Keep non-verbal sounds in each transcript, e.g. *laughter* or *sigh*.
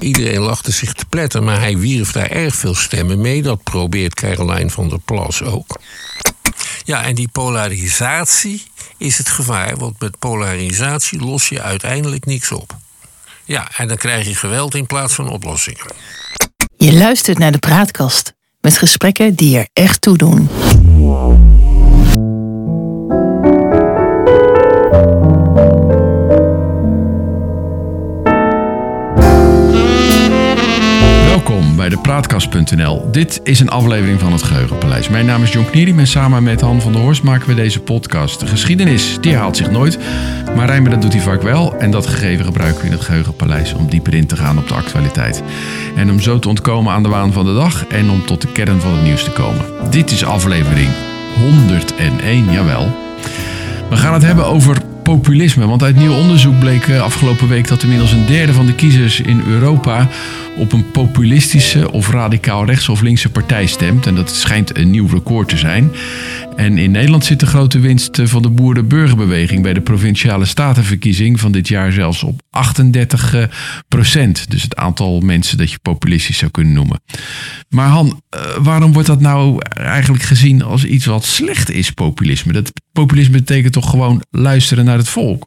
Iedereen lachte zich te pletten, maar hij wierf daar erg veel stemmen mee. Dat probeert Caroline van der Plas ook. Ja, en die polarisatie is het gevaar, want met polarisatie los je uiteindelijk niks op. Ja, en dan krijg je geweld in plaats van oplossingen. Je luistert naar de praatkast met gesprekken die er echt toe doen. Bij de Praatkast.nl. Dit is een aflevering van het Geheugenpaleis. Mijn naam is John Knierim en samen met Han van der Horst maken we deze podcast. De geschiedenis, die haalt zich nooit, maar rijmen dat doet hij vaak wel. En dat gegeven gebruiken we in het Geheugenpaleis om dieper in te gaan op de actualiteit. En om zo te ontkomen aan de waan van de dag en om tot de kern van het nieuws te komen. Dit is aflevering 101, jawel. We gaan het hebben over populisme. Want uit nieuw onderzoek bleek eh, afgelopen week dat inmiddels een derde van de kiezers in Europa op een populistische of radicaal rechts of linkse partij stemt. En dat schijnt een nieuw record te zijn. En in Nederland zit de grote winst eh, van de boerenburgerbeweging bij de provinciale statenverkiezing van dit jaar zelfs op 38 eh, procent. Dus het aantal mensen dat je populistisch zou kunnen noemen. Maar Han, waarom wordt dat nou eigenlijk gezien als iets wat slecht is, populisme? Dat populisme betekent toch gewoon luisteren naar het volk?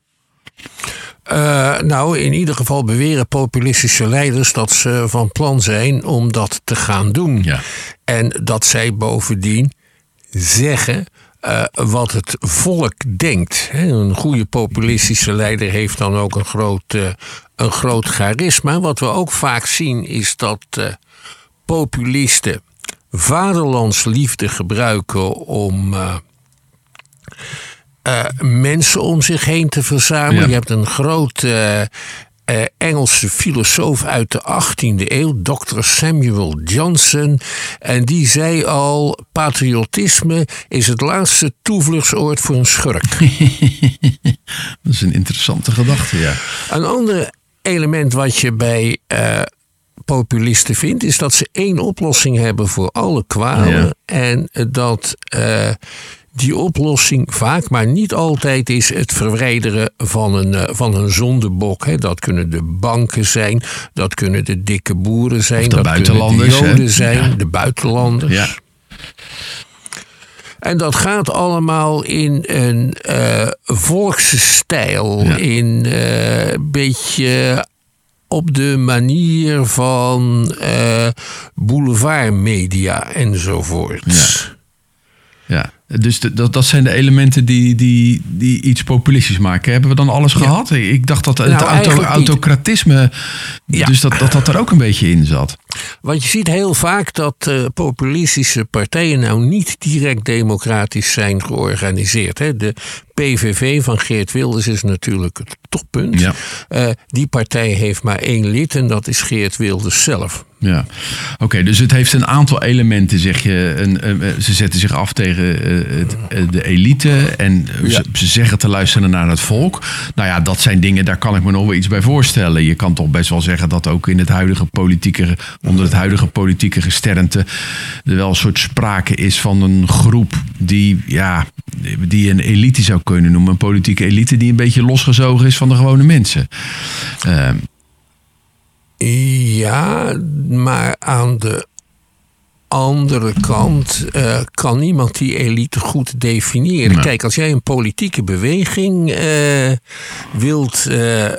Uh, nou, in ieder geval beweren populistische leiders dat ze van plan zijn om dat te gaan doen. Ja. En dat zij bovendien zeggen uh, wat het volk denkt. Een goede populistische leider heeft dan ook een groot, uh, een groot charisma. Wat we ook vaak zien is dat populisten vaderlandsliefde gebruiken om uh, mensen om zich heen te verzamelen. Ja. Je hebt een grote uh, Engelse filosoof uit de 18e eeuw, Dr. Samuel Johnson. En die zei al: patriotisme is het laatste toevluchtsoord voor een schurk. *laughs* Dat is een interessante gedachte, ja. Een ander element wat je bij uh, populisten vindt, is dat ze één oplossing hebben voor alle kwalen. Ja. En dat uh, die oplossing vaak, maar niet altijd, is het verwijderen van een, uh, van een zondebok. Hè. Dat kunnen de banken zijn, dat kunnen de dikke boeren zijn, dat buitenlanders, kunnen de hè. joden zijn, Ja. de buitenlanders. Ja, En dat gaat allemaal in een uh, volkse stijl, Ja. in uh, een beetje op de manier van uh, boulevardmedia enzovoort. Ja. Dus de- dat, dat zijn de elementen die, die, die iets populistisch maken. Hebben we dan alles gehad? Ik dacht dat het Nou, auto, autocratisme, Ja. dus dat, dat dat er ook een beetje in zat. Want je ziet heel vaak dat uh, populistische partijen nou niet direct democratisch zijn georganiseerd. Hè. De PVV van Geert Wilders is natuurlijk het toppunt. Ja. Uh, die partij heeft maar één lid en dat is Geert Wilders zelf. Ja, oké, dus het heeft een aantal elementen, zeg je. Een, een- ze zetten zich af tegen eh, het, eh, de elite en Ja. ze, ze zeggen te luisteren naar het volk. Nou ja, dat zijn dingen, daar kan ik me nog wel iets bij voorstellen. Je kan toch best wel zeggen dat ook in het huidige politieke, onder het huidige politieke gesternte er wel een soort sprake is van een groep die, ja, die een elite zou kunnen noemen. Een politieke elite die een beetje losgezogen is van de gewone mensen. Ehm, Ja, maar aan de andere kant uh, kan niemand die elite goed definiëren. Nee. Kijk, als jij een politieke beweging uh, wilt uh,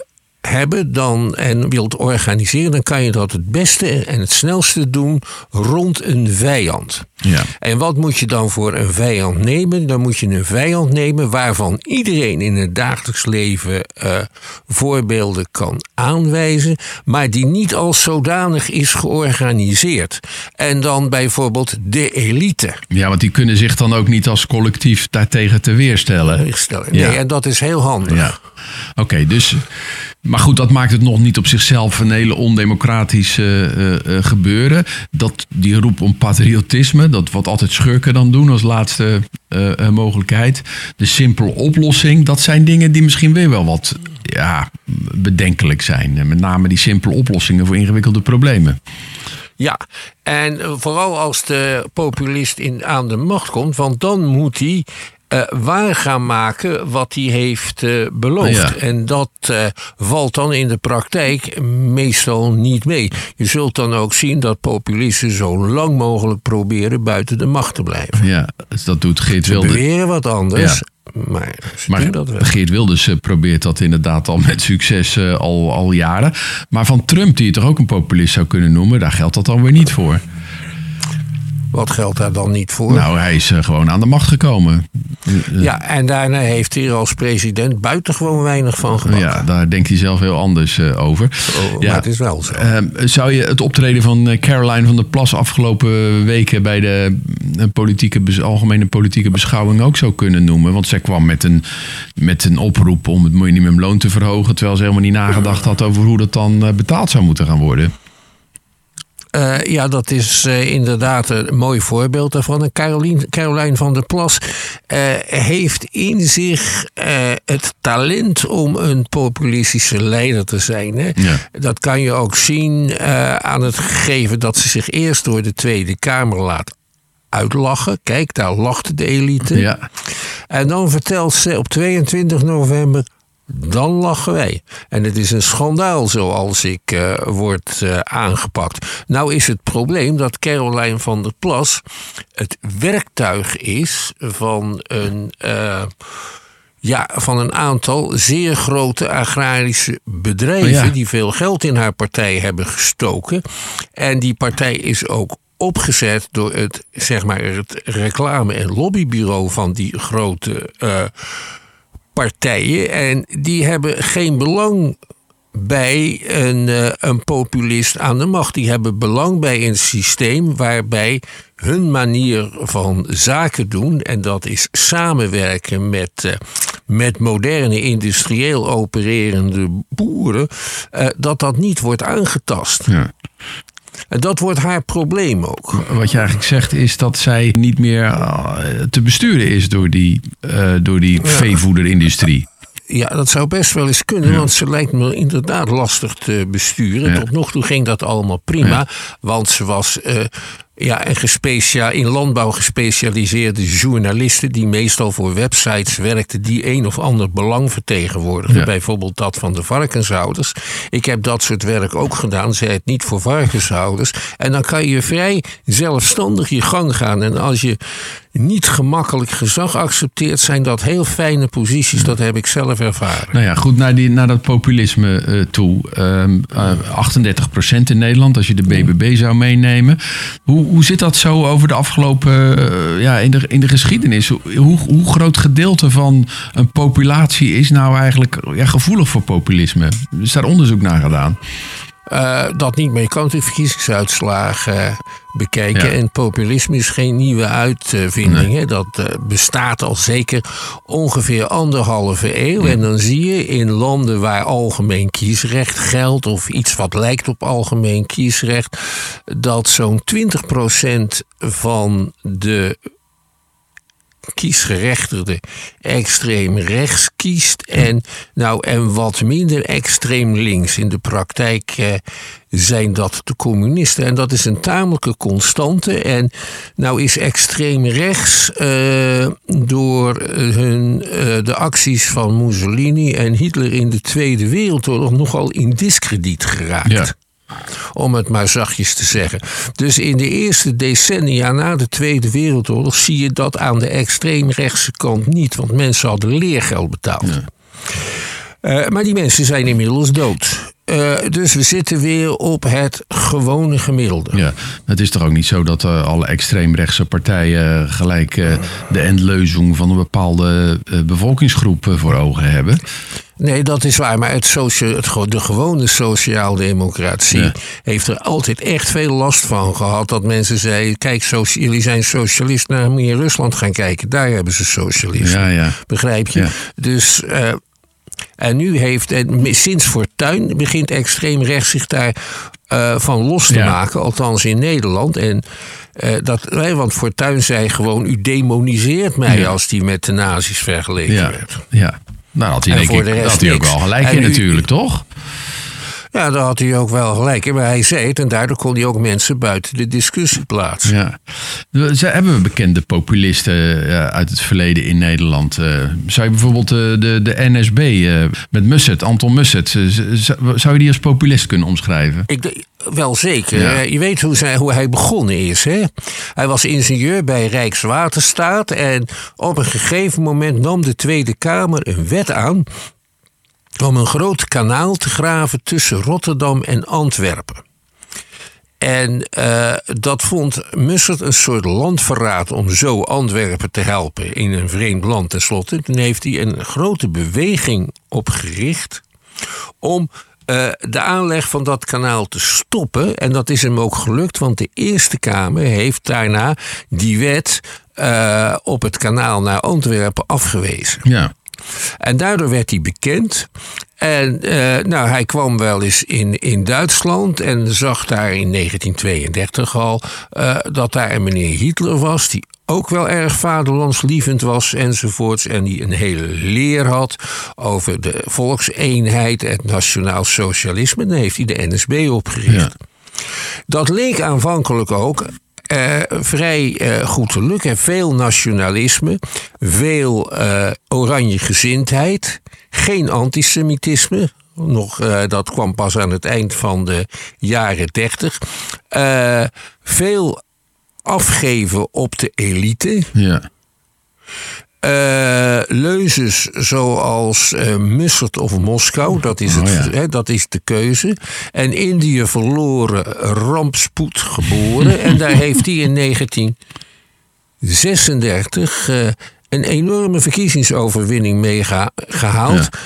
hebben dan, en wilt organiseren, dan kan je dat het beste en het snelste doen rond een vijand. ja. En wat moet je dan voor een vijand nemen? Dan moet je een vijand nemen waarvan iedereen in het dagelijks leven uh, voorbeelden kan aanwijzen, maar die niet als zodanig is georganiseerd. En dan bijvoorbeeld de elite. Ja, want die kunnen zich dan ook niet als collectief daartegen te weerstellen. Stellen. Nee, Ja. en dat is heel handig. Ja. Oké, dus. Maar goed, dat maakt het nog niet op zichzelf een hele ondemocratisch eh, eh, gebeuren. Dat, die roep om patriotisme, dat wat altijd schurken dan doen als laatste eh, mogelijkheid. De simpele oplossing, dat zijn dingen die misschien weer wel wat ja, bedenkelijk zijn. Met name die simpele oplossingen voor ingewikkelde problemen. Ja, en vooral als de populist in, aan de macht komt, want dan moet hij uh, waar gaan maken wat hij heeft uh, beloofd. Ja. En dat uh, valt dan in de praktijk meestal niet mee. Je zult dan ook zien dat populisten zo lang mogelijk proberen buiten de macht te blijven. Ja, dus dat doet Geert Wilders. Ze beweren wat anders. Ja. Maar, maar dat wel. Geert Wilders probeert dat inderdaad al met succes al, al jaren. Maar van Trump, die je toch ook een populist zou kunnen noemen, daar geldt dat dan weer niet voor. Wat geldt daar dan niet voor? Nou, hij is uh, gewoon aan de macht gekomen. Ja, en daarna heeft hij er als president buitengewoon weinig van gemaakt. Ja, daar denkt hij zelf heel anders uh, over. Oh, ja. Maar het is wel zo. Uh, zou je het optreden van Caroline van der Plas afgelopen weken bij de politieke, algemene politieke beschouwing ook zo kunnen noemen? Want zij kwam met een, met een oproep om het minimumloon te verhogen, terwijl ze helemaal niet nagedacht had over hoe dat dan betaald zou moeten gaan worden. Uh, ja, dat is uh, inderdaad een mooi voorbeeld daarvan. En Carolien, Carolijn van der Plas uh, heeft in zich het talent om een populistische leider te zijn. Hè? Ja. Dat kan je ook zien aan het gegeven dat ze zich eerst door de Tweede Kamer laat uitlachen. Kijk, daar lacht de elite. Ja. En dan vertelt ze op 22 november dan lachen wij. En het is een schandaal zoals ik uh, word uh, aangepakt. Nou is het probleem dat Caroline van der Plas het werktuig is van een. Uh, ja, van een aantal zeer grote agrarische bedrijven oh ja. die veel geld in haar partij hebben gestoken. En die partij is ook opgezet door het, zeg maar, het reclame- en lobbybureau van die grote partijen. En die hebben geen belang bij een, uh, een populist aan de macht. Die hebben belang bij een systeem waarbij hun manier van zaken doen, en dat is samenwerken met, uh, met moderne industrieel opererende boeren, uh, dat dat niet wordt aangetast. Ja. En dat wordt haar probleem ook. Wat je eigenlijk zegt is dat zij niet meer uh, te besturen is door die, uh, door die ja. veevoederindustrie. Ja, dat zou best wel eens kunnen, ja. want ze lijkt me inderdaad lastig te besturen. Ja. Tot nog toe ging dat allemaal prima, want ze was uh, ja, en gespecia in landbouw gespecialiseerde journalisten die meestal voor websites werkten die een of ander belang vertegenwoordigen. Ja. Bijvoorbeeld dat van de varkenshouders. Ik heb dat soort werk ook gedaan, zij het niet voor varkenshouders. En dan kan je vrij zelfstandig je gang gaan. En als je niet gemakkelijk gezag accepteert, zijn dat heel fijne posities. Dat heb ik zelf ervaren. Nou ja, goed, naar, die, naar dat populisme uh, toe. Um, uh, 38% in Nederland, als je de BBB zou meenemen. Hoe, hoe zit dat zo over de afgelopen, uh, ja, in de, in de geschiedenis? Hoe, hoe groot gedeelte van een populatie is nou eigenlijk ja, gevoelig voor populisme? Is daar onderzoek naar gedaan? Uh, dat niet, je kan de verkiezingsuitslagen bekijken. Ja. En populisme is geen nieuwe uitvinding. Nee. Dat uh, bestaat al zeker ongeveer anderhalve eeuw. Ja. En dan zie je in landen waar algemeen kiesrecht geldt, of iets wat lijkt op algemeen kiesrecht, dat zo'n 20% van de kiesgerechtigde extreem rechts kiest en, nou, en wat minder extreem links. In de praktijk eh, zijn dat de communisten. En dat is een tamelijke constante. En nou is extreem rechts uh, door hun, uh, de acties van Mussolini en Hitler in de Tweede Wereldoorlog nogal in discrediet geraakt. Ja. Om het maar zachtjes te zeggen. Dus in de eerste decennia na de Tweede Wereldoorlog zie je dat aan de extreemrechtse kant niet. Want mensen hadden leergeld betaald. Ja. Uh, maar die mensen zijn inmiddels dood. Uh, dus we zitten weer op het gewone gemiddelde. Ja, het is toch ook niet zo dat uh, alle extreemrechtse partijen gelijk uh, de endleuzing van een bepaalde bevolkingsgroep voor ogen hebben? Nee, dat is waar. Maar het socia het, de gewone sociaaldemocratie ja. heeft er altijd echt veel last van gehad. Dat mensen zeiden: kijk, jullie zijn socialist, naar meer Rusland gaan kijken. Daar hebben ze socialisme. Ja, ja. Begrijp je? Dus. En nu heeft, en sinds Fortuin begint extreem rechts zich daar uh, van los te ja. maken, althans in Nederland. En uh, dat, want Fortuin zei gewoon: U demoniseert mij ja. als die met de nazi's vergeleken ja. werd. Ja, nou had hij, denk ik, had hij ook wel gelijk in, natuurlijk, toch? Ja, daar had hij ook wel gelijk in. Maar hij zei het en daardoor kon hij ook mensen buiten de discussie plaatsen. Ja. Ze hebben we bekende populisten eh, uit het verleden in Nederland. Eh, zou je bijvoorbeeld eh, de, de NSB met Musset, Anton Musset, zou je die als populist kunnen omschrijven? Ik, wel zeker. Ja. Je weet hoe, zij, hoe hij begonnen is. Hè? Hij was ingenieur bij Rijkswaterstaat. En op een gegeven moment nam de Tweede Kamer een wet aan. Om een groot kanaal te graven tussen Rotterdam en Antwerpen. En eh, dat vond Mussert een soort landverraad om zo Antwerpen te helpen in een vreemd land tenslotte. Toen heeft hij een grote beweging opgericht om eh, de aanleg van dat kanaal te stoppen. En dat is hem ook gelukt, want de Eerste Kamer heeft daarna die wet eh, op het kanaal naar Antwerpen afgewezen. Ja. En daardoor werd hij bekend. En eh, nou, hij kwam wel eens in, in Duitsland en zag daar in 1932 al eh, dat daar een meneer Hitler was, die ook wel erg vaderlandslievend was enzovoorts. En die een hele leer had over de volkseenheid en het nationaal socialisme. Dan heeft hij de NSB opgericht. Ja. Dat leek aanvankelijk ook eh, vrij eh, goed te lukken. Veel nationalisme, veel eh, oranje gezindheid, geen antisemitisme. Nog, dat kwam pas aan het eind van de jaren dertig. Veel afgeven op de elite. Ja. Eh, leuzes zoals Mussert of Moskou, dat is, het, Oh ja. dat is de keuze. En Indië verloren, rampspoed geboren. *laughs* en daar heeft hij in 1936 eh, een enorme verkiezingsoverwinning mee geha- gehaald. Ja.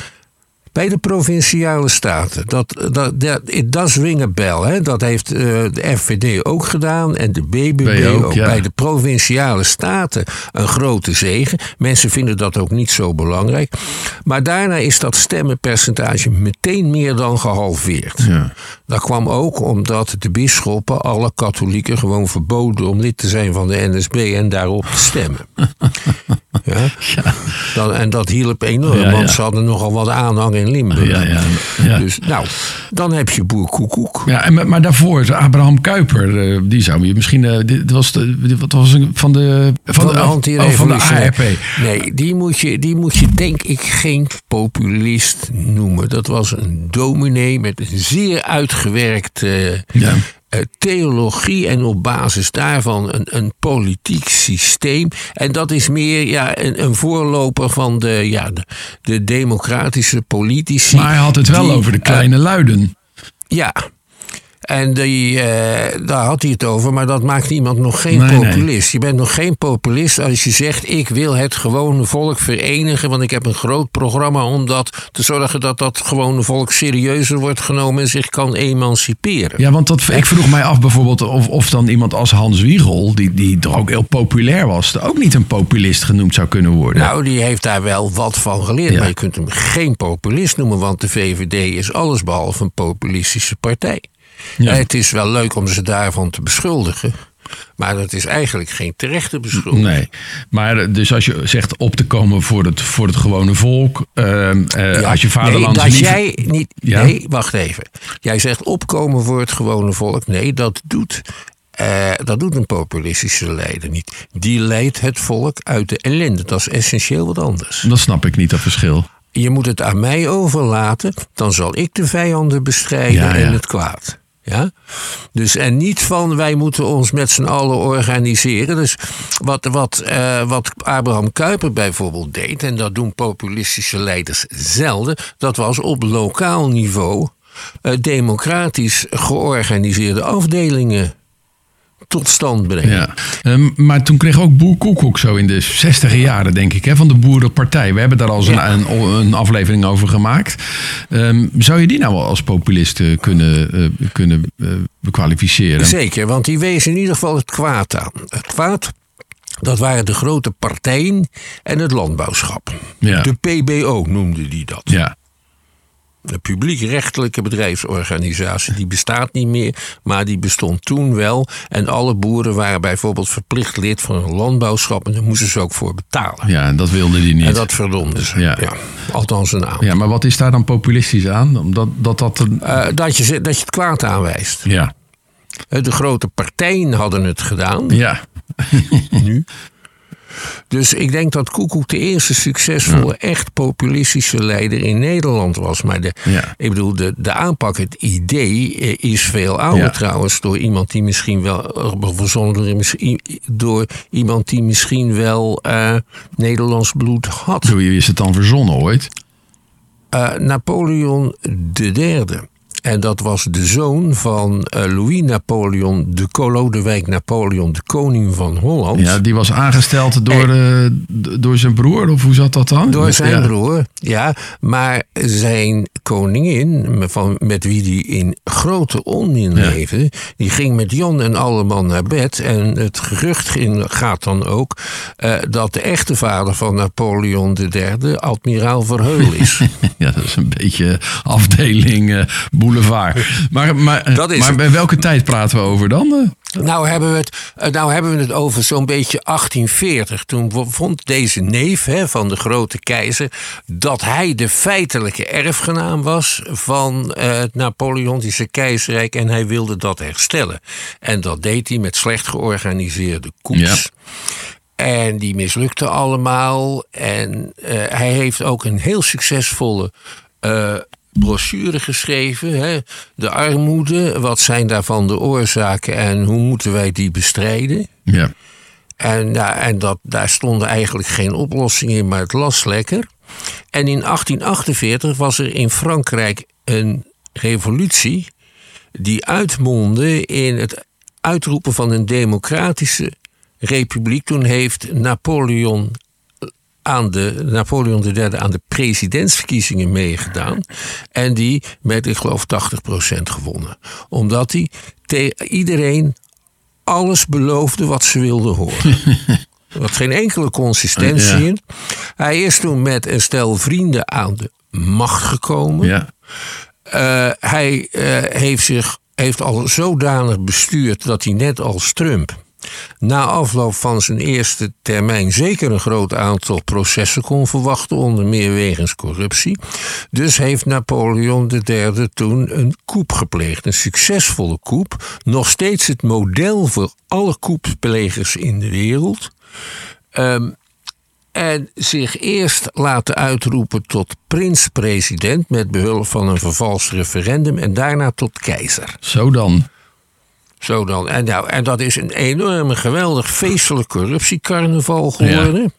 Bij de provinciale staten. Dat, dat, dat, bell. Hè? Dat heeft eh, de FVD ook gedaan en de BBB ook, ook. ja. Bij de provinciale staten een grote zegen. Mensen vinden dat ook niet zo belangrijk. Maar daarna is dat stemmenpercentage meteen meer dan gehalveerd. Ja. Dat kwam ook omdat de bisschoppen alle katholieken gewoon verboden om lid te zijn van de NSB en daarop te stemmen. *laughs* ja? Dat, en dat hielp enorm, Ja, want ze hadden nogal wat aanhang in Limburg. Ja, ja, ja. Dus nou, dan heb je boer Koekoek. Ja, en, maar- daarvoor, Abraham Kuiper, eh, die zou je misschien. eh, dit was de, dit was een- van de. Van de oh, van de. ARP. Nee, die moet, je, die moet je denk ik geen populist noemen. Dat was een dominee met een zeer uitgewerkt eh, Ja. eh, theologie en op basis daarvan een, een politiek systeem. En dat is meer ja, een, een voorloper van de, ja, de, de democratische politici. Maar hij had het wel die, over de eh, kleine luiden. ja. En die, eh, daar had hij het over, maar dat maakt iemand nog geen Nee, nee. populist. Je bent nog geen populist als je zegt: Ik wil het gewone volk verenigen. Want ik heb een groot programma om dat te zorgen dat dat gewone volk serieuzer wordt genomen en zich kan emanciperen. Ja, want dat, ik vroeg mij af bijvoorbeeld of, of dan iemand als Hans Wiegel, die, die toch ook heel populair was, ook niet een populist genoemd zou kunnen worden. Nou, die heeft daar wel wat van geleerd. Ja. Maar je kunt hem geen populist noemen, want de VVD is allesbehalve een populistische partij. Ja. Eh, Het is wel leuk om ze daarvan te beschuldigen. Maar dat is eigenlijk geen terechte beschuldiging. Nee, maar eh, dus als je zegt op te komen voor het, voor het gewone volk, eh, Ja. als je vaderland nee, dat jij niet. Ja? Nee, wacht even. Jij zegt opkomen voor het gewone volk. Nee, dat doet. eh, dat doet een populistische leider niet. Die leidt het volk uit de ellende. Dat is essentieel wat anders. Dat snap ik niet, dat verschil. Je moet het aan mij overlaten, dan zal ik de vijanden bestrijden ja. en het kwaad. Ja? Dus en niet van wij moeten ons met z'n allen organiseren. Dus wat, wat, eh, wat Abraham Kuyper bijvoorbeeld deed, en dat doen populistische leiders zelden, dat was op lokaal niveau eh, democratisch georganiseerde afdelingen tot stand brengen. Ja. Ehm, maar toen kreeg ook Boer Koekoek zo in de 60 jaren, denk ik, hè, van de Boerenpartij. We hebben daar al eens Ja. een, een, een aflevering over gemaakt. Ehm, zou je die nou wel als populist eh, kunnen, eh, kunnen eh, kwalificeren? Zeker, want die wezen in ieder geval het kwaad aan. Het kwaad, dat waren de grote partijen en het landbouwschap. Ja. De PBO noemde die dat. Ja. Een publiekrechtelijke bedrijfsorganisatie. Die bestaat niet meer, maar die bestond toen wel. En alle boeren waren bijvoorbeeld verplicht lid van een landbouwschap. En daar moesten ze ook voor betalen. Ja, en dat wilde die niet. En dat verdomden ze. Ja. Ja. Althans een aantal. Ja, maar wat is daar dan populistisch aan? Omdat dat, dat een... Eh, dat, je, dat je het kwaad aanwijst. Ja. Eh, De grote partijen hadden het gedaan. Ja. nu. *laughs* Dus ik denk dat Koekoek de eerste succesvolle, echt populistische leider in Nederland was. Maar de, Ja. ik bedoel, de, de aanpak, het idee eh, is veel ouder Ja. trouwens. Door iemand die misschien wel, eh, verzonnen door, iemand die misschien wel eh, Nederlands bloed had. Wie is het dan verzonnen ooit? Eh, Napoleon III. En dat was de zoon van eh, Louis Napoleon de Lodewijk Napoleon, de koning van Holland. Ja, die was aangesteld door, eh, d- door zijn broer, of hoe zat dat dan? Door zijn Ja. broer, ja. Maar zijn koningin, met- van, met wie die in grote onmin Ja. leefde... die ging met Jan en Alleman naar bed. En het gerucht ging, gaat dan ook... eh, dat de echte vader van Napoleon III admiraal Verheul is. *laughs* Ja, dat is een beetje afdeling eh, boulevard. Maar, maar, Dat is maar bij welke tijd praten we over dan? eh? Nou hebben we het, eh, nou hebben we het over zo'n beetje 1840. Toen vond deze neef hè, van de grote keizer dat hij de feitelijke erfgenaam was van eh, het Napoleontische keizerrijk en hij wilde dat herstellen. En dat deed hij met slecht georganiseerde coups. En die mislukte allemaal. En eh, hij heeft ook een heel succesvolle eh, brochure geschreven. Hè? De armoede, wat zijn daarvan de oorzaken en hoe moeten wij die bestrijden? Ja. En, ja, en dat, daar stonden eigenlijk geen oplossingen in, maar het las lekker. En in 1848 was er in Frankrijk een revolutie die uitmondde in het uitroepen van een democratische republiek. Toen heeft Napoleon aan de, Napoleon III aan de presidentsverkiezingen meegedaan. En die met, ik geloof, 80% gewonnen. Omdat hij iedereen alles beloofde wat ze wilden horen. *laughs* Er had geen enkele consistentie Ja. in. Hij is toen met een stel vrienden aan de macht gekomen. Ja. Eh, hij eh, heeft zich heeft al zodanig bestuurd dat hij net als Trump na afloop van zijn eerste termijn zeker een groot aantal processen kon verwachten, onder meer wegens corruptie. Dus heeft Napoleon III toen een coup gepleegd, een succesvolle coup, nog steeds het model voor alle coupsplegers in de wereld. Ehm, en zich eerst laten uitroepen tot prins-president met behulp van een vervalst referendum en daarna tot keizer. Zo dan. Zo dan. En, nou, en dat is een enorme, geweldig feestelijk corruptiecarnaval geworden.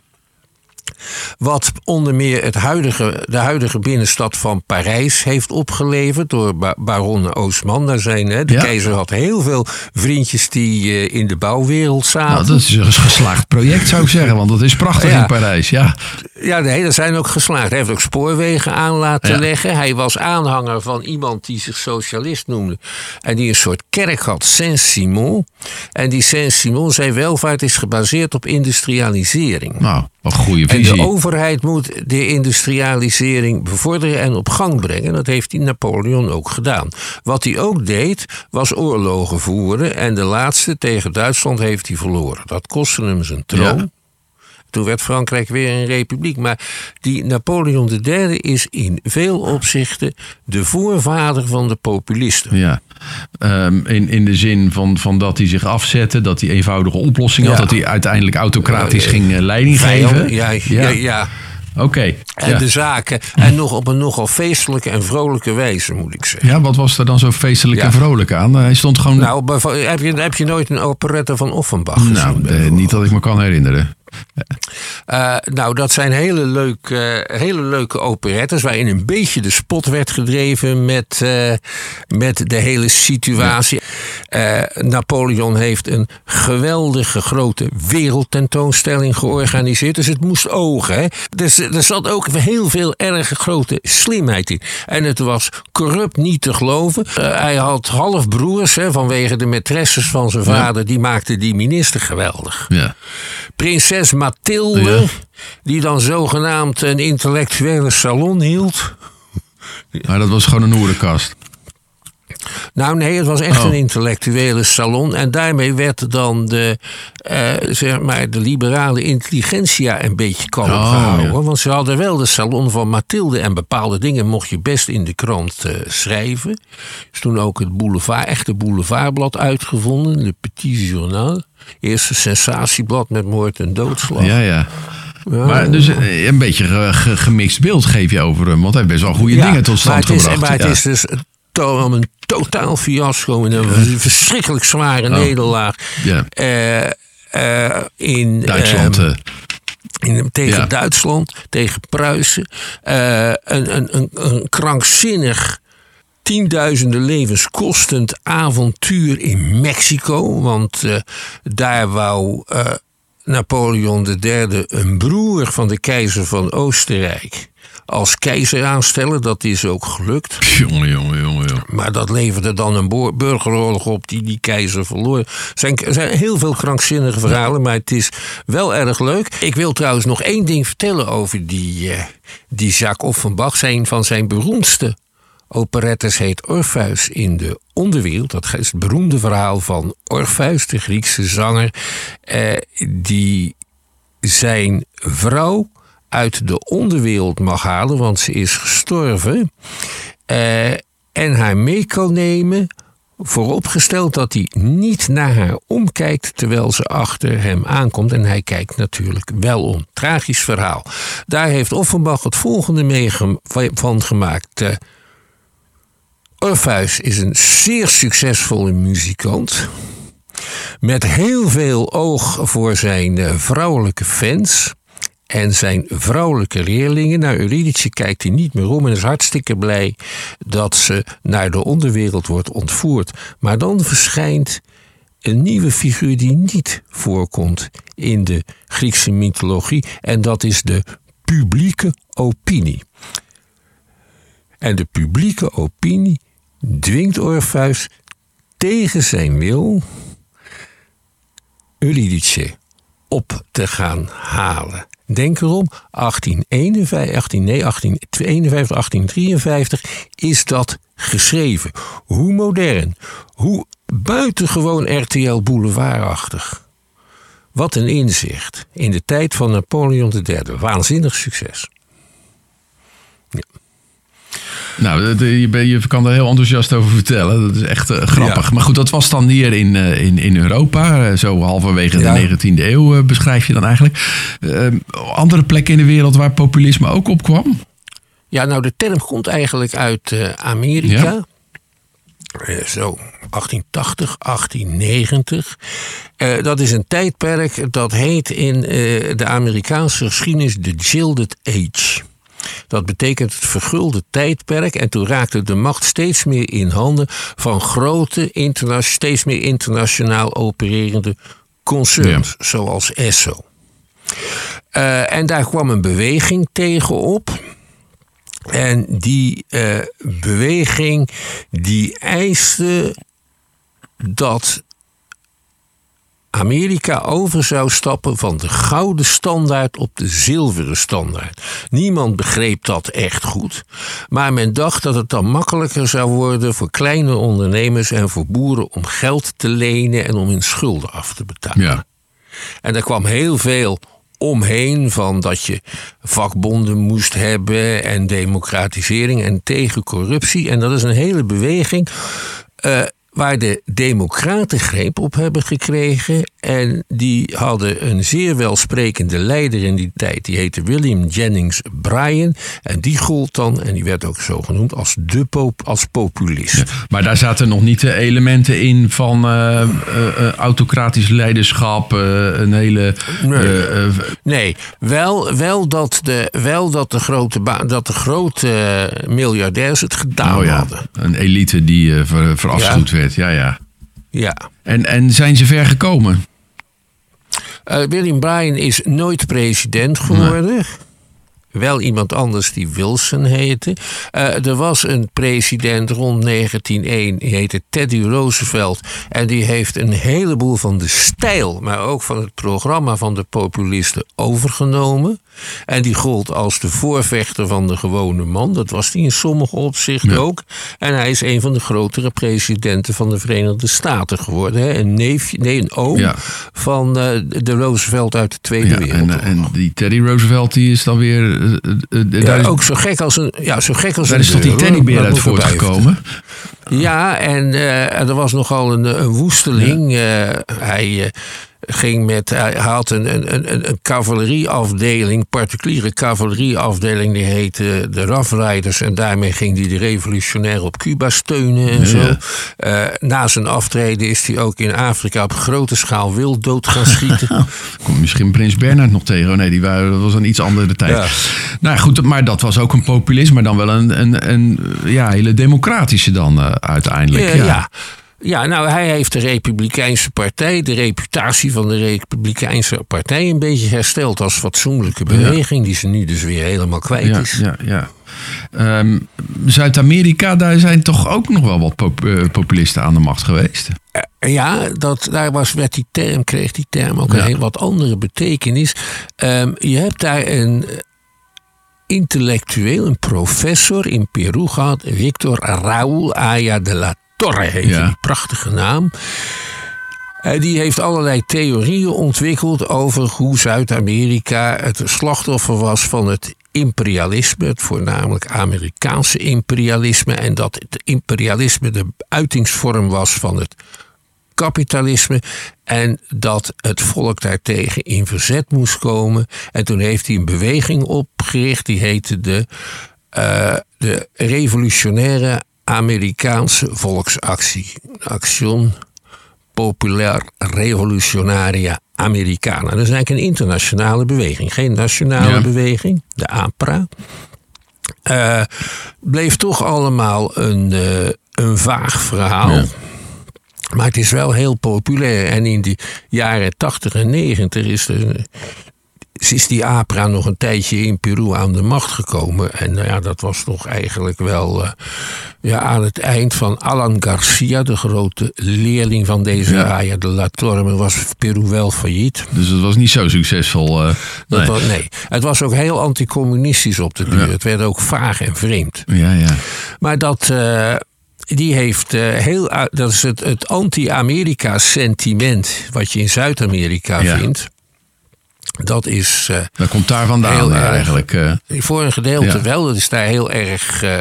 Wat onder meer het huidige, de huidige binnenstad van Parijs heeft opgeleverd door ba- baron Oosman. Daar zijn, hè, de Ja. keizer had heel veel vriendjes die eh, in de bouwwereld zaten. Nou, dat is een geslaagd project, zou ik zeggen. Want dat is prachtig Ja. in Parijs. Ja. Ja, nee, dat zijn ook geslaagd. Hij heeft ook spoorwegen aan laten Ja. leggen. Hij was aanhanger van iemand die zich socialist noemde. En die een soort kerk had, Saint-Simon. En die Saint-Simon, zijn welvaart is gebaseerd op industrialisering. Nou, wat een goede En de overheid moet de industrialisering bevorderen en op gang brengen. Dat heeft die Napoleon ook gedaan. Wat hij ook deed, was oorlogen voeren. En de laatste tegen Duitsland heeft hij verloren. Dat kostte hem zijn troon. Ja. Toen werd Frankrijk weer een republiek. Maar die Napoleon III is in veel opzichten de voorvader van de populisten. Ja, Ehm, in, in de zin van, van dat hij zich afzette, dat hij eenvoudige oplossingen had, dat hij uiteindelijk autocratisch ging eh, leiding Vijand- geven. Ja, ja, ja. Oké. En Ja. de zaken. En nog op een nogal feestelijke en vrolijke wijze, moet ik zeggen. ja, wat was er dan zo feestelijk Ja. en vrolijk aan? Hij stond gewoon. Nou, Nou, heb je, heb je nooit een operette van Offenbach gezien? eh, niet dat ik me kan herinneren. Eh, nou, dat zijn hele leuke, hele leuke operettes waarin een beetje de spot werd gedreven met, eh, met de hele situatie. Eh, Napoleon heeft een geweldige grote wereldtentoonstelling georganiseerd. Dus het moest ogen. Hè? Dus er zat ook heel veel erg grote slimheid in. En het was corrupt niet te geloven. Eh, hij had halfbroers hè, vanwege de maîtresses van zijn vader. Die maakten die minister geweldig Ja. prinses Mathilde, Ja. die dan zogenaamd een intellectuele salon hield. Maar dat was gewoon een hoerenkast. Nou nee, het was echt Oh. een intellectuele salon. En daarmee werd dan de, eh, zeg maar, de liberale intelligentsia een beetje kalm Oh, gehouden. ja. Want ze hadden wel de salon van Mathilde. En bepaalde dingen mocht je best in de krant eh, schrijven. Is toen ook het boulevard, echte boulevardblad uitgevonden. Le Petit Journal. Eerste sensatieblad met moord en doodslag. Ja, ja. Maar dus eh, een beetje ge- ge- gemixt beeld geef je over hem. Want hij heeft best wel goede Ja, dingen tot stand maar het is, gebracht. Maar het Ja. is dus een totaal fiasco. En een verschrikkelijk zware Oh. nederlaag. Ja. Eh, eh, in, Duitsland. eh, eh, in, tegen Ja. Duitsland, tegen Pruisen. Een, een, een, een krankzinnig, tienduizenden levens kostend avontuur in Mexico. Want daar wou Napoleon III een broer van de keizer van Oostenrijk als keizer aanstellen. Dat is ook gelukt. *laughs* Jongen, jongen, jongen, jongen. Maar dat leverde dan een burgeroorlog op die die keizer verloor. Er zijn, zijn heel veel krankzinnige verhalen, maar het is wel erg leuk. Ik wil trouwens nog één ding vertellen over die, eh, die Jacques Offenbach. Zijn van zijn beroemdste operettes heet Orpheus in de onderwereld. Dat is het beroemde verhaal van Orpheus, de Griekse zanger. eh, die zijn vrouw uit de onderwereld mag halen, want ze is gestorven. eh, en haar mee kan nemen, vooropgesteld dat hij niet naar haar omkijkt terwijl ze achter hem aankomt. En hij kijkt natuurlijk wel om. Tragisch verhaal. Daar heeft Offenbach het volgende mee van gemaakt. Eh, Orpheus is een zeer succesvolle muzikant. Met heel veel oog voor zijn eh, vrouwelijke fans. En zijn vrouwelijke leerlingen. Nou, Eurydice kijkt hij niet meer om en is hartstikke blij dat ze naar de onderwereld wordt ontvoerd. Maar dan verschijnt een nieuwe figuur die niet voorkomt in de Griekse mythologie. En dat is de publieke opinie. En de publieke opinie dwingt Orpheus tegen zijn wil Eurydice op te gaan halen. Denk erom, 1851, 18, nee, 1851, 1853 is dat geschreven. Hoe modern, hoe buitengewoon RTL Boulevardachtig. Wat een inzicht in de tijd van Napoleon III. Waanzinnig succes. Nou, dat- je, kan er heel enthousiast over vertellen. Dat is echt eh, grappig. Ja. Maar goed, dat was dan hier in, eh, in, in Europa. Eh, zo halverwege Ja. de 19e eeuw eh, beschrijf je dan eigenlijk. Eh, andere plekken in de wereld waar populisme ook op kwam? Ja, nou, de term komt eigenlijk uit eh, Amerika. Ja. Eh, zo, 1880, 1890. Eh, dat is een tijdperk dat heet in eh, de Amerikaanse geschiedenis de Gilded Age. Dat betekent het vergulde tijdperk. En toen raakte de macht steeds meer in handen van grote, steeds meer internationaal opererende concerns, zoals Esso. Eh, en daar kwam een beweging tegen op. En die eh, beweging die eiste dat Amerika over zou stappen van de gouden standaard op de zilveren standaard. Niemand begreep dat echt goed, maar men dacht dat het dan makkelijker zou worden voor kleine ondernemers en voor boeren om geld te lenen en om hun schulden af te betalen. Ja. En er kwam heel veel omheen van dat je vakbonden moest hebben en democratisering en tegen corruptie. En dat is een hele beweging eh, waar de democraten greep op hebben gekregen. En die hadden een zeer welsprekende leider in die tijd. Die heette William Jennings Bryan. En die gold dan, en die werd ook zo genoemd, als, de pop, als populist. Maar daar zaten nog niet de elementen in van eh, eh, eh, autocratisch leiderschap. een hele. Nee. Nee, wel, wel, dat, de, wel dat, de grote dat de grote miljardairs het gedaan oh ja, hadden. een elite die eh, ver, verafschuwd Ja, ja. Ja. En, en zijn ze ver gekomen? Eh, William Bryan is nooit president geworden. Wel iemand anders die Wilson heette. Uh, er was een president rond 1901, die heette Teddy Roosevelt. En die heeft een heleboel van de stijl, maar ook van het programma van de populisten overgenomen. En die gold als de voorvechter van de gewone man. Dat was hij in sommige opzichten ook. En hij is een van de grotere presidenten van de Verenigde Staten geworden. Hè? Een neefje, nee, een oom van uh, de Roosevelt uit de Tweede ja, Wereldoorlog. En, en, die Teddy Roosevelt die is dan weer. Uh, ja, is, ook zo gek als een. Ja, zo gek als daar een is toch die teddybeer uit voortgekomen? Ja, en er was nogal een, een woesteling. hij ging met, hij had een, een, een, een cavalerieafdeling, particuliere cavalerieafdeling, die heette de Rough Riders. En daarmee ging hij de revolutionair op Cuba steunen en zo. Uh, na zijn aftreden is hij ook in Afrika op grote schaal wild dood gaan schieten. *laughs* Kom misschien Prins Bernhard nog tegen. Oh nee, die waren, dat was een iets andere tijd. Ja. Nou goed, maar dat was ook een populist, maar dan wel een, een, een ja, hele democratische dan uh, uiteindelijk. ja. ja. Ja, nou, hij heeft de Republikeinse Partij, de reputatie van de Republikeinse Partij, een beetje hersteld als fatsoenlijke beweging, die ze nu dus weer helemaal kwijt ja, is. Ja, ja. Um, Zuid-Amerika, daar zijn toch ook nog wel wat pop uh, populisten aan de macht geweest? Uh, ja, dat, daar was, werd die term, kreeg die term ook ja. een heel wat andere betekenis. Um, je hebt daar een intellectueel, een professor in Peru gehad, Victor Raúl Aya de la Torre heet ja. die prachtige naam. Uh, die heeft allerlei theorieën ontwikkeld over hoe Zuid-Amerika het slachtoffer was van het imperialisme, het voornamelijk Amerikaanse imperialisme, en dat het imperialisme de uitingsvorm was van het kapitalisme en dat het volk daartegen in verzet moest komen. En toen heeft hij een beweging opgericht, die heette de, uh, de Revolutionaire Amerikaanse volksactie. Action Populair Revolutionaria Americana. Dat is eigenlijk een internationale beweging, geen nationale ja. beweging, de APRA. Uh, bleef toch allemaal een, uh, een vaag verhaal. Ja. Maar het is wel heel populair. En in de jaren 80 en 90 is er is die APRA nog een tijdje in Peru aan de macht gekomen. En nou ja, dat was toch eigenlijk wel uh, ja, aan het eind van Alan Garcia, de grote leerling van deze ja. De la Torre, was Peru wel failliet. Dus het was niet zo succesvol. Uh, dat nee. Was, nee. Het was ook heel anticommunistisch op de duur. Ja. Het werd ook vaag en vreemd. Ja, ja. Maar dat. Uh, die heeft heel. Dat is het, het anti-Amerika-sentiment. wat je in Zuid-Amerika ja. vindt. Dat is. Uh, dat komt daar vandaan heel eigenlijk. Uh. Voor een gedeelte ja. wel. Dat is daar heel erg. Uh,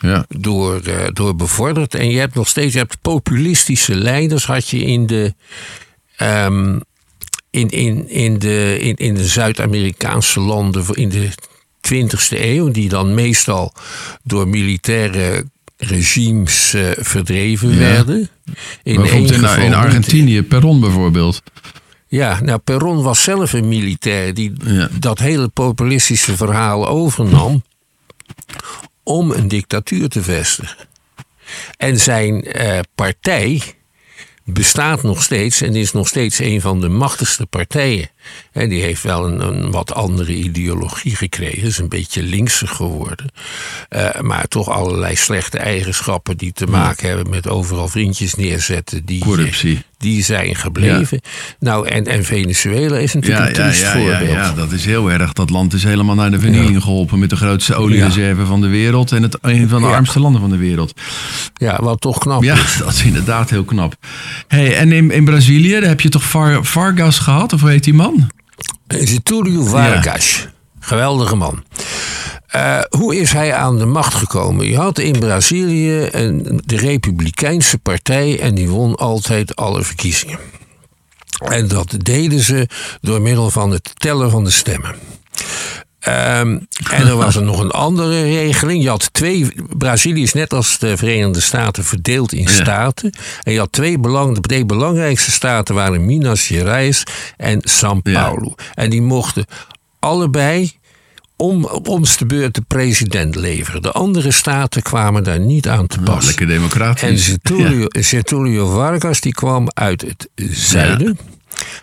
ja. door, door bevorderd. En je hebt nog steeds je hebt populistische leiders. Had je in de. Um, in, in, in de, in, in de Zuid-Amerikaanse landen in de 20e eeuw, die dan meestal door militaire regimes verdreven ja. werden. In, in, in Argentinië, Perron bijvoorbeeld. Ja, nou Perron was zelf een militair die ja. dat hele populistische verhaal overnam om een dictatuur te vestigen. En zijn uh, partij bestaat nog steeds en is nog steeds een van de machtigste partijen. En die heeft wel een, een wat andere ideologie gekregen, is een beetje linkser geworden. Uh, maar toch allerlei slechte eigenschappen die te maken ja. hebben met overal vriendjes neerzetten. Die, Corruptie. Die zijn gebleven. Ja. Nou, en, en Venezuela is natuurlijk ja, een triest voorbeeld. Ja, dat is heel erg. Dat land is helemaal naar de vernieling geholpen met de grootste oliereserve van de wereld en het een van de armste landen van de wereld. Ja, wat toch knap ja, is. *laughs* dat is inderdaad heel knap. Hey, en in, in Brazilië heb je toch Var, Vargas gehad, of hoe heet die man? Getúlio Vargas. Ja. Geweldige man. Uh, hoe is hij aan de macht gekomen? Je had in Brazilië een, de Republikeinse Partij en die won altijd alle verkiezingen. En dat deden ze door middel van het tellen van de stemmen. Um, en er was er nog een andere regeling. Je had twee. Brazilië is net als de Verenigde Staten verdeeld in ja. staten. En je had twee belang, de twee belangrijkste staten waren Minas Gerais en São Paulo. Ja. En die mochten allebei om op ons de beurt de president leveren. De andere staten kwamen daar niet aan te pas. Oh, lekker democratisch. En Getulio, ja. Getulio Vargas die kwam uit het zuiden.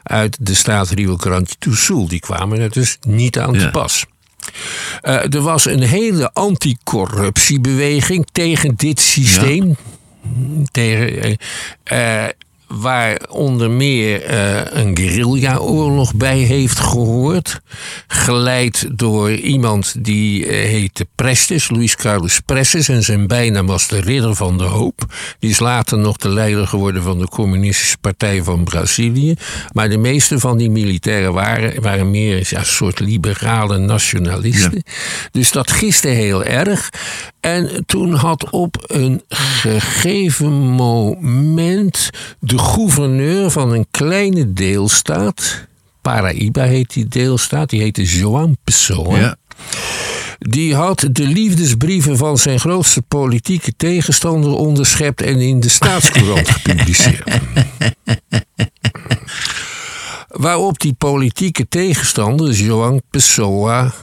Uit de staat Rio Grande do Sul. Die kwamen er dus niet aan ja. te pas. Uh, er was een hele anticorruptiebeweging tegen dit systeem. Ja. Tegen, uh, waar onder meer uh, een guerrilla-oorlog bij heeft gehoord. Geleid door iemand die uh, heette Prestes, Luis Carlos Prestes. En zijn bijnaam was de Ridder van de Hoop. Die is later nog de leider geworden van de Communistische Partij van Brazilië. Maar de meeste van die militairen waren, waren meer ja, een soort liberale nationalisten. Ja. Dus dat giste heel erg. En toen had op een gegeven moment de gouverneur van een kleine deelstaat, Paraíba heet die deelstaat, die heette João Pessoa. Ja. Die had de liefdesbrieven van zijn grootste politieke tegenstander onderschept en in de staatscourant *laughs* gepubliceerd. Waarop die politieke tegenstander, João Pessoa,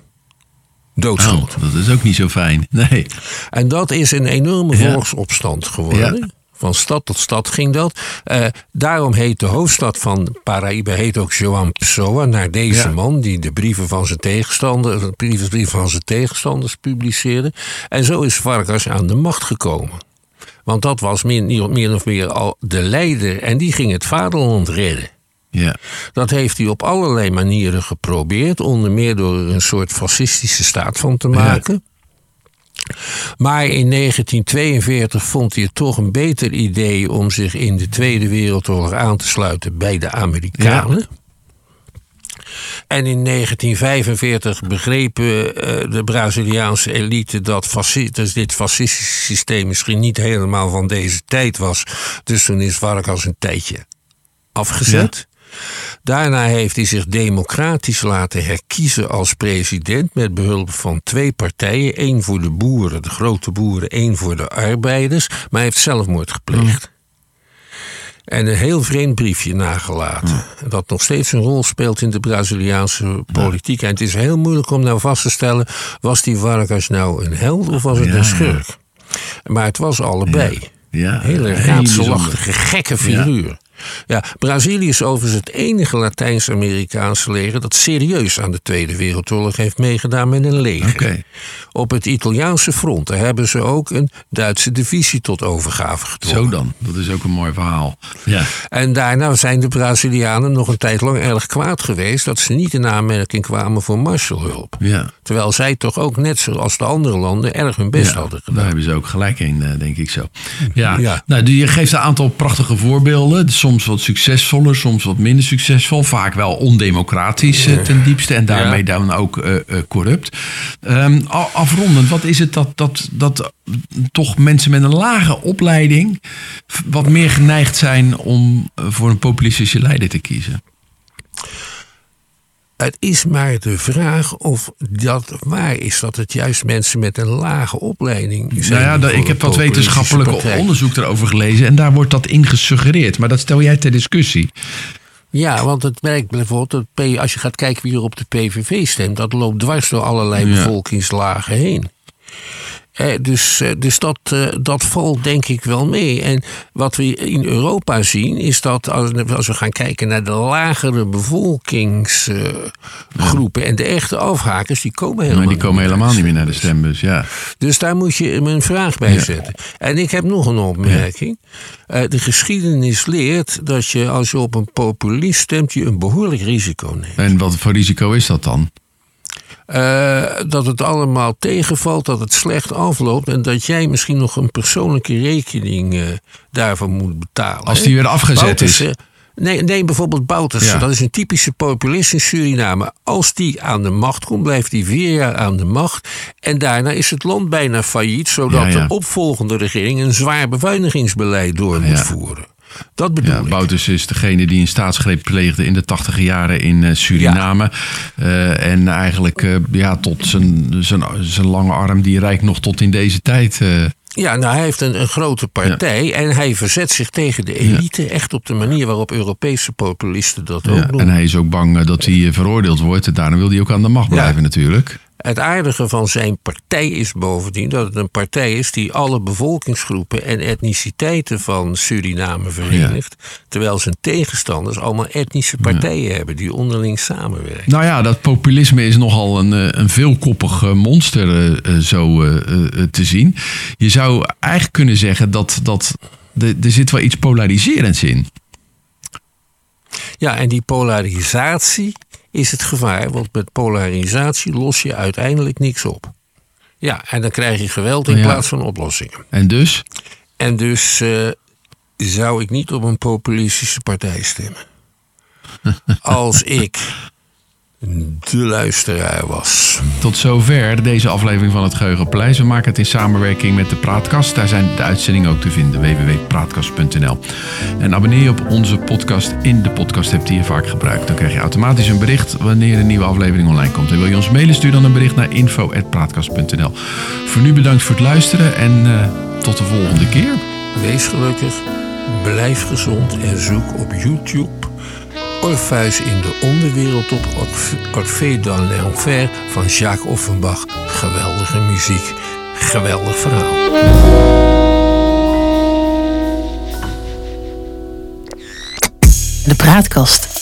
doodschoot. Oh, dat is ook niet zo fijn. *laughs* Nee. En dat is een enorme volksopstand geworden. Ja. Van stad tot stad ging dat. Uh, daarom heet de hoofdstad van Paraíba heet ook João Pessoa. Naar deze ja. man die de brieven van zijn tegenstanders, de brieven van zijn tegenstanders publiceerde. En zo is Vargas aan de macht gekomen. Want dat was meer, meer of meer al de leider. En die ging het vaderland redden. Ja. Dat heeft hij op allerlei manieren geprobeerd. Onder meer door er een soort fascistische staat van te maken. Ja. Maar in 1942 vond hij het toch een beter idee om zich in de Tweede Wereldoorlog aan te sluiten bij de Amerikanen. Ja. En in 1945 begrepen uh, de Braziliaanse elite dat dus dit fascistische systeem misschien niet helemaal van deze tijd was. Dus toen is Vargas een tijdje afgezet. Ja. Daarna heeft hij zich democratisch laten herkiezen als president met behulp van twee partijen. één voor de boeren, de grote boeren, één voor de arbeiders. Maar hij heeft zelfmoord gepleegd. En een heel vreemd briefje nagelaten. Dat nog steeds een rol speelt in de Braziliaanse politiek. En het is heel moeilijk om nou vast te stellen: was die Vargas nou een held of was het een schurk? Maar het was allebei. Ja, hele raadselachtige, gekke figuur. Ja, Brazilië is overigens het enige Latijns-Amerikaanse leger dat serieus aan de Tweede Wereldoorlog heeft meegedaan met een leger. Okay. Op het Italiaanse front daar hebben ze ook een Duitse divisie tot overgave gedwongen. Zo dan, dat is ook een mooi verhaal. Ja. En daarna zijn de Brazilianen nog een tijd lang erg kwaad geweest dat ze niet in aanmerking kwamen voor Marshallhulp. Ja. Terwijl zij toch ook net zoals de andere landen erg hun best ja, hadden gedaan. Daar hebben ze ook gelijk in, denk ik zo. Ja. ja. Nou, je geeft een aantal prachtige voorbeelden soms wat succesvoller, soms wat minder succesvol. Vaak wel ondemocratisch uh, ten diepste en daarmee ja. dan ook uh, uh, corrupt. Um, afrondend, wat is het dat, dat, dat toch mensen met een lage opleiding wat meer geneigd zijn om voor een populistische leider te kiezen? Het is maar de vraag of dat waar is. Dat het juist mensen met een lage opleiding zijn. Nou ja, ik heb wat wetenschappelijk partij. onderzoek erover gelezen. En daar wordt dat in gesuggereerd. Maar dat stel jij ter discussie. Ja, want het merkt bijvoorbeeld, dat als je gaat kijken wie er op de PVV stemt, dat loopt dwars door allerlei ja. bevolkingslagen heen. Eh, dus dus dat, uh, dat valt denk ik wel mee. En wat we in Europa zien, is dat als, als we gaan kijken naar de lagere bevolkingsgroepen uh, en de echte afhakers, die komen helemaal, maar die komen niet, helemaal niet meer naar de stembus. Ja. Dus daar moet je een vraag bij ja. zetten. En ik heb nog een opmerking. Ja. de geschiedenis leert dat je als je op een populist stemt, je een behoorlijk risico neemt. En wat voor risico is dat dan? Uh, dat het allemaal tegenvalt, dat het slecht afloopt en dat jij misschien nog een persoonlijke rekening uh, daarvan moet betalen. Als die weer afgezet is. Nee, nee, bijvoorbeeld Bouterse, ja. dat is een typische populist in Suriname. Als die aan de macht komt, blijft hij vier jaar aan de macht. En daarna is het land bijna failliet, zodat ja, ja. de opvolgende regering een zwaar bezuinigingsbeleid door moet voeren. Dat bedoel ja, ik. Bouters is degene die een staatsgreep pleegde in de tachtige jaren in uh, Suriname. Ja. Uh, en eigenlijk uh, ja, tot zijn, zijn, zijn lange arm, die reikt nog tot in deze tijd. Ja, nou, hij heeft een, een grote partij ja. en hij verzet zich tegen de elite. Ja. Echt op de manier waarop Europese populisten dat ja, ook doen. En hij is ook bang dat hij veroordeeld wordt. En daarom wil hij ook aan de macht blijven natuurlijk. Het aardige van zijn partij is bovendien dat het een partij is die alle bevolkingsgroepen en etniciteiten van Suriname verenigt. Terwijl zijn tegenstanders allemaal etnische partijen hebben die onderling samenwerken. Nou ja, dat populisme is nogal een, eh, een veelkoppig eh, monster uh, zo te zien. Je zou eigenlijk kunnen zeggen dat, dat er zit wel iets polariserends in. Ja, en die polarisatie is het gevaar. Want met polarisatie los je uiteindelijk niks op. Ja, en dan krijg je geweld in plaats van oplossingen. En dus? En dus uh, zou ik niet op een populistische partij stemmen. *laughs* Als ik de luisteraar was. Tot zover deze aflevering van het Geheugenpaleis. We maken het in samenwerking met de Praatkast. Daar zijn de uitzendingen ook te vinden. www.praatkast.nl En abonneer je op onze podcast in de podcast app die je vaak gebruikt. Dan krijg je automatisch een bericht wanneer een nieuwe aflevering online komt. En wil je ons mailen, stuur dan een bericht naar info.praatkast.nl Voor nu bedankt voor het luisteren en uh, tot de volgende keer. Wees gelukkig, blijf gezond en zoek op YouTube Orpheus in de onderwereld op Orphée dans l'enfer van Jacques Offenbach. Geweldige muziek, geweldig verhaal. De praatkast